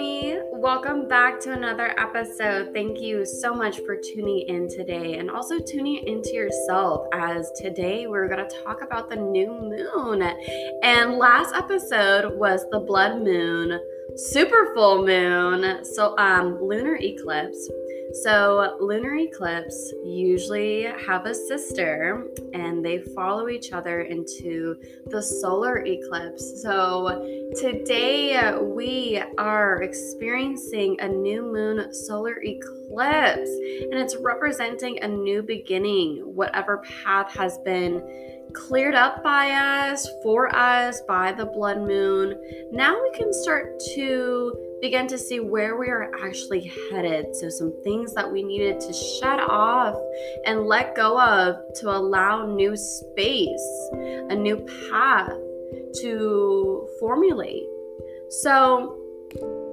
mommy. Welcome back to another episode. Thank you so much for tuning in today and also tuning into yourself as today we're going to talk about the new moon. And last episode was the blood moon, super full moon, so um lunar eclipse. So, lunar eclipse usually have a sister and they follow each other into the solar eclipse. So, today uh, we are experiencing a new moon solar eclipse and it's representing a new beginning, whatever path has been cleared up by us, for us, by the blood moon. Now we can start to begin to see where we are actually headed. So, some things that we needed to shut off and let go of to allow new space, a new path to formulate. So,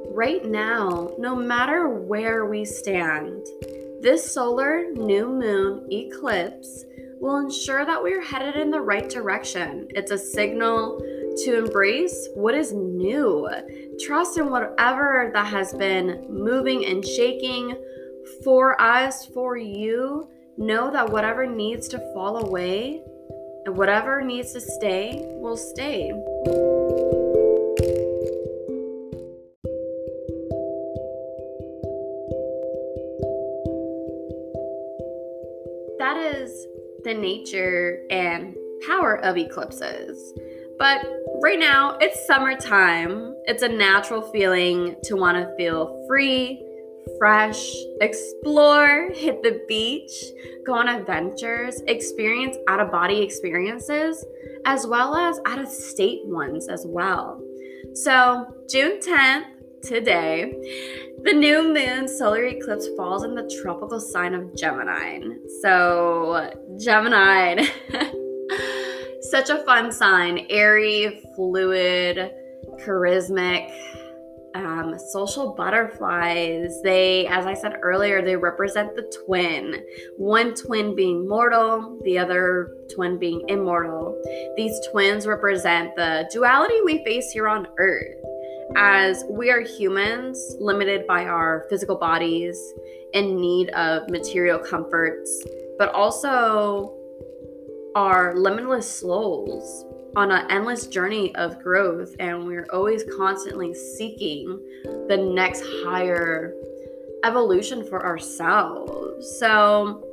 right now, no matter where we stand, this solar new moon eclipse will ensure that we're headed in the right direction. It's a signal to embrace what is new. Trust in whatever that has been moving and shaking for us, for you. Know that whatever needs to fall away and whatever needs to stay will stay. That is the nature and power of eclipses. But right now, it's summertime. It's a natural feeling to want to feel free, fresh, explore, hit the beach, go on adventures, experience out of body experiences, as well as out of state ones as well. So, June 10th, today, the new moon solar eclipse falls in the tropical sign of Gemini. So, Gemini. Such a fun sign. Airy, fluid, charismatic, um, social butterflies. They, as I said earlier, they represent the twin. One twin being mortal, the other twin being immortal. These twins represent the duality we face here on earth. As we are humans, limited by our physical bodies, in need of material comforts, but also are limitless souls on an endless journey of growth, and we're always constantly seeking the next higher evolution for ourselves. So,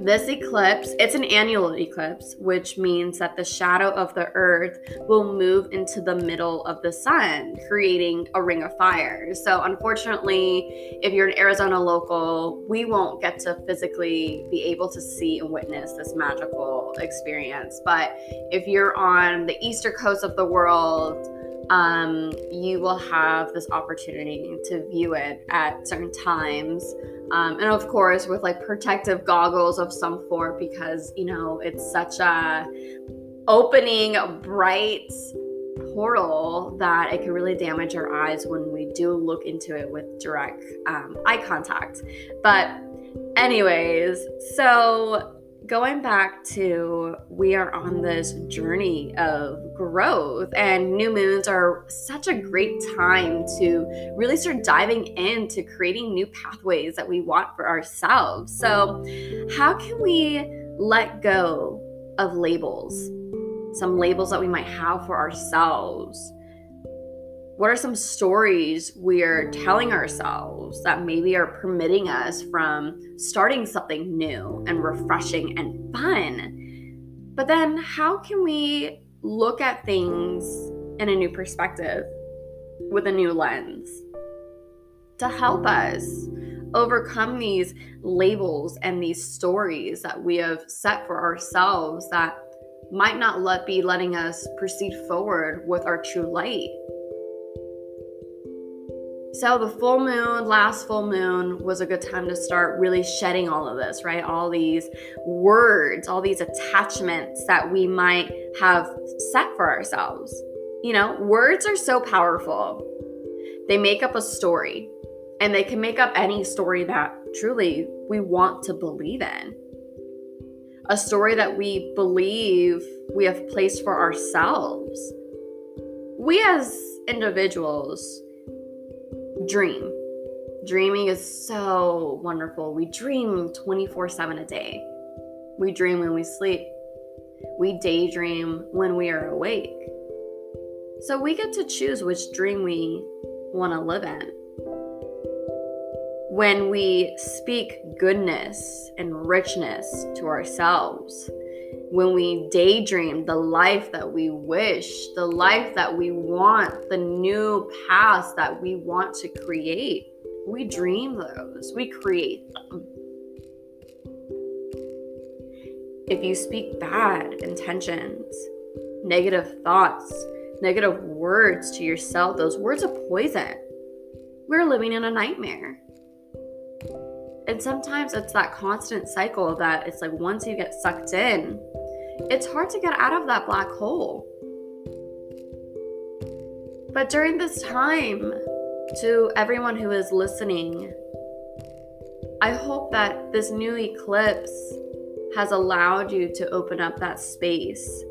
this eclipse, it's an annular eclipse, which means that the shadow of the earth will move into the middle of the sun, creating a ring of fire. So, unfortunately, if you're an Arizona local, we won't get to physically be able to see and witness this magical experience. But if you're on the eastern coast of the world, um, you will have this opportunity to view it at certain times. Um, and of course, with like protective goggles of some sort, because you know it's such a opening bright portal that it can really damage our eyes when we do look into it with direct um, eye contact. But, anyways, so going back to we are on this journey of growth and new moons are such a great time to really start diving into creating new pathways that we want for ourselves. So how can we let go of labels? Some labels that we might have for ourselves what are some stories we're telling ourselves that maybe are permitting us from starting something new and refreshing and fun? But then, how can we look at things in a new perspective with a new lens to help us overcome these labels and these stories that we have set for ourselves that might not let be letting us proceed forward with our true light? So, the full moon, last full moon, was a good time to start really shedding all of this, right? All these words, all these attachments that we might have set for ourselves. You know, words are so powerful. They make up a story, and they can make up any story that truly we want to believe in. A story that we believe we have placed for ourselves. We as individuals dream. Dreaming is so wonderful. We dream 24 7 a day. We dream when we sleep. We daydream when we are awake. So we get to choose which dream we want to live in. When we speak goodness and richness to ourselves, when we daydream the life that we wish, the life that we want, the new paths that we want to create, we dream those, we create them. If you speak bad intentions, negative thoughts, negative words to yourself, those words are poison. We're living in a nightmare. And sometimes it's that constant cycle that it's like once you get sucked in, it's hard to get out of that black hole. But during this time, to everyone who is listening, I hope that this new eclipse has allowed you to open up that space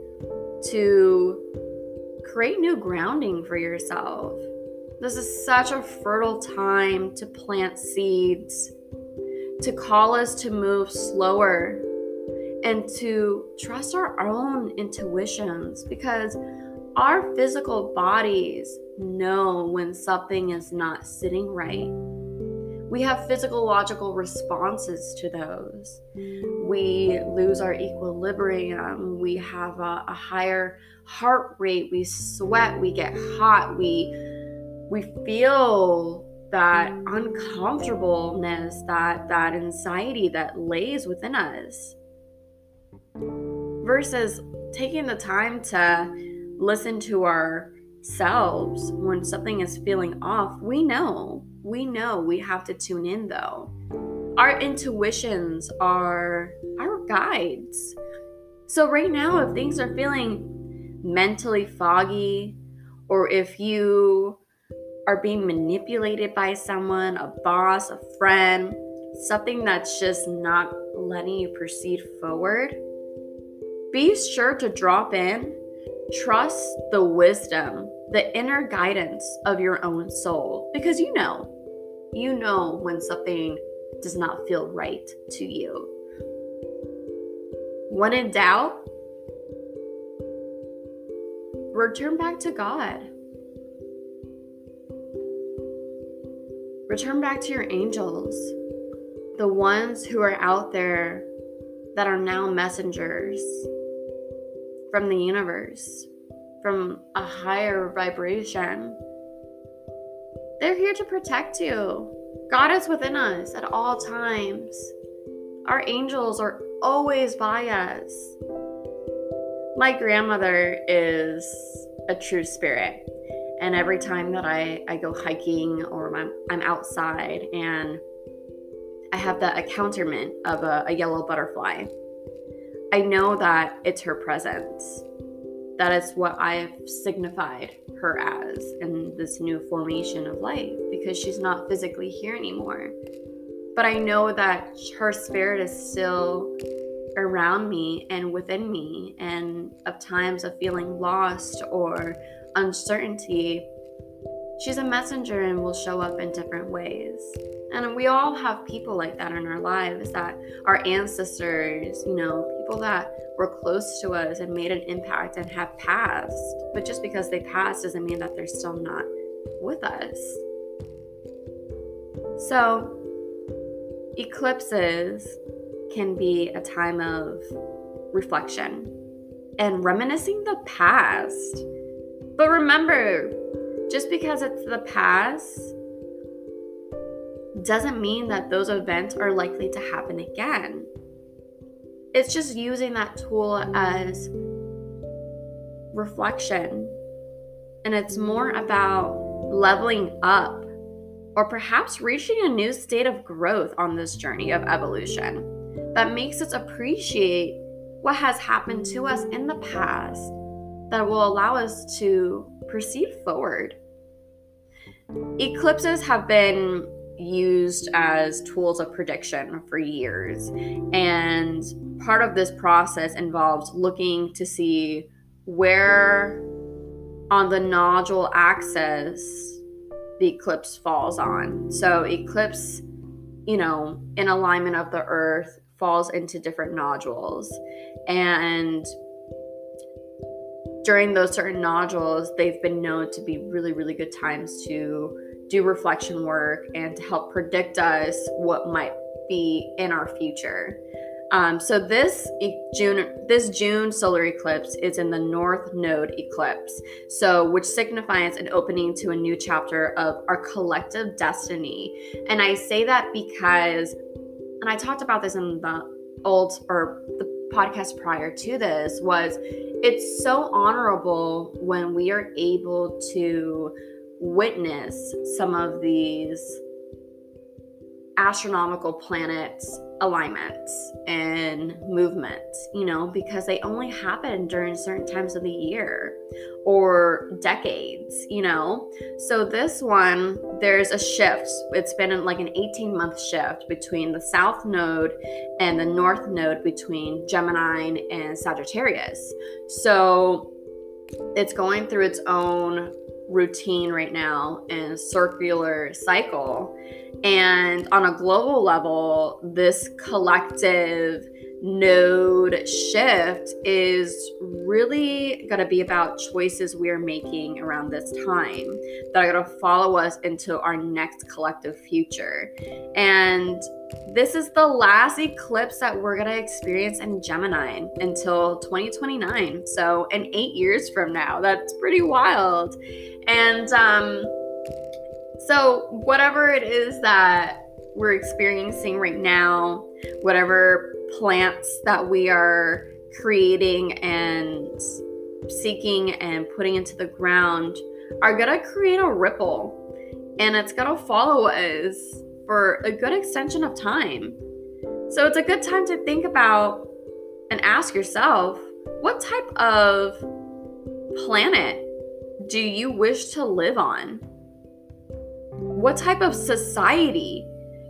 to create new grounding for yourself. This is such a fertile time to plant seeds, to call us to move slower and to trust our own intuitions because our physical bodies know when something is not sitting right. We have physiological responses to those. We lose our equilibrium. We have a, a higher heart rate. We sweat. We get hot. We we feel that uncomfortableness, that that anxiety that lays within us versus taking the time to listen to ourselves when something is feeling off. We know, we know we have to tune in though. Our intuitions are our guides. So, right now, if things are feeling mentally foggy, or if you are being manipulated by someone, a boss, a friend, something that's just not letting you proceed forward, be sure to drop in, trust the wisdom, the inner guidance of your own soul, because you know, you know when something does not feel right to you. When in doubt, return back to God. Return back to your angels, the ones who are out there that are now messengers from the universe, from a higher vibration. They're here to protect you. God is within us at all times. Our angels are always by us. My grandmother is a true spirit. And every time that I, I go hiking or I'm, I'm outside and I have the encounterment of a, a yellow butterfly, I know that it's her presence. That is what I have signified her as in this new formation of life because she's not physically here anymore. But I know that her spirit is still around me and within me, and of times of feeling lost or uncertainty, she's a messenger and will show up in different ways. And we all have people like that in our lives that our ancestors, you know, people that were close to us and made an impact and have passed. But just because they passed doesn't mean that they're still not with us. So, eclipses can be a time of reflection and reminiscing the past. But remember, just because it's the past doesn't mean that those events are likely to happen again. It's just using that tool as reflection. And it's more about leveling up or perhaps reaching a new state of growth on this journey of evolution that makes us appreciate what has happened to us in the past that will allow us to proceed forward. Eclipses have been used as tools of prediction for years. And part of this process involves looking to see where on the nodule axis the eclipse falls on. So, eclipse, you know, in alignment of the earth falls into different nodules. And during those certain nodules, they've been known to be really, really good times to do reflection work and to help predict us what might be in our future. Um, so this June, this June solar eclipse is in the North Node eclipse, so which signifies an opening to a new chapter of our collective destiny. And I say that because, and I talked about this in the old or the podcast prior to this, was it's so honorable when we are able to witness some of these astronomical planets alignments and movements, you know, because they only happen during certain times of the year or decades, you know. So this one, there's a shift. It's been like an 18 month shift between the south node and the north node between Gemini and Sagittarius. So it's going through its own routine right now and circular cycle. And on a global level, this collective node shift is really going to be about choices we're making around this time that are going to follow us into our next collective future. And this is the last eclipse that we're going to experience in Gemini until 2029. So, in eight years from now, that's pretty wild. And, um, so, whatever it is that we're experiencing right now, whatever plants that we are creating and seeking and putting into the ground are going to create a ripple and it's going to follow us for a good extension of time. So, it's a good time to think about and ask yourself what type of planet do you wish to live on? What type of society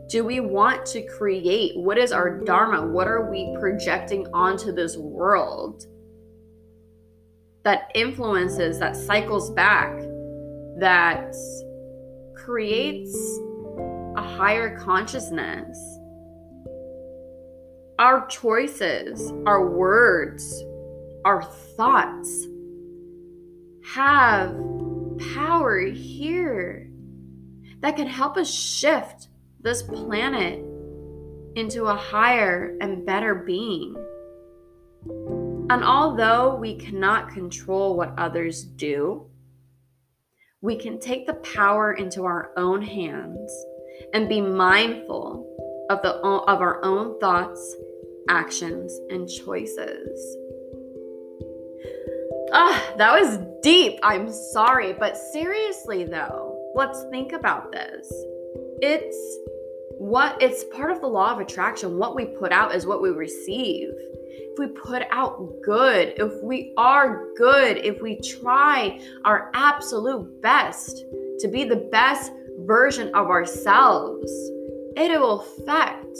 do we want to create? What is our Dharma? What are we projecting onto this world that influences, that cycles back, that creates a higher consciousness? Our choices, our words, our thoughts have power here that can help us shift this planet into a higher and better being. And although we cannot control what others do, we can take the power into our own hands and be mindful of the of our own thoughts, actions, and choices. Ah, that was deep. I'm sorry, but seriously though, let's think about this. It's what it's part of the law of attraction. What we put out is what we receive. If we put out good, if we are good, if we try our absolute best to be the best version of ourselves, it will affect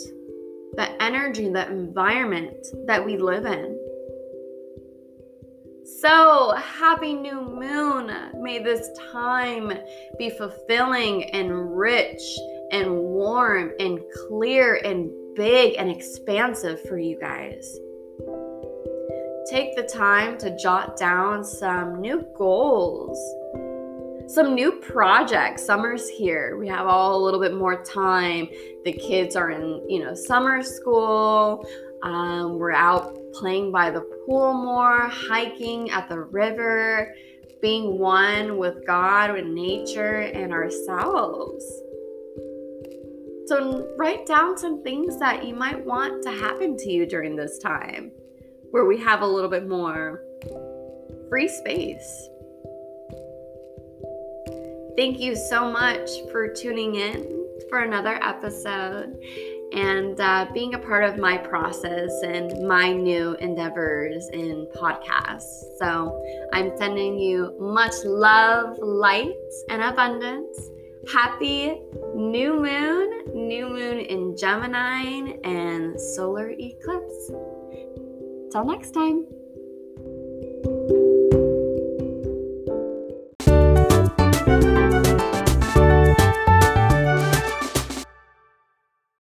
the energy, the environment that we live in. So, happy new moon. May this time be fulfilling and rich and warm and clear and big and expansive for you guys. Take the time to jot down some new goals, some new projects. Summer's here. We have all a little bit more time. The kids are in, you know, summer school. Um, we're out playing by the pool more, hiking at the river, being one with God, with nature, and ourselves. So, write down some things that you might want to happen to you during this time where we have a little bit more free space. Thank you so much for tuning in for another episode and uh, being a part of my process and my new endeavors in podcasts. So I'm sending you much love, light, and abundance. Happy new moon, new moon in Gemini, and solar eclipse. Till next time.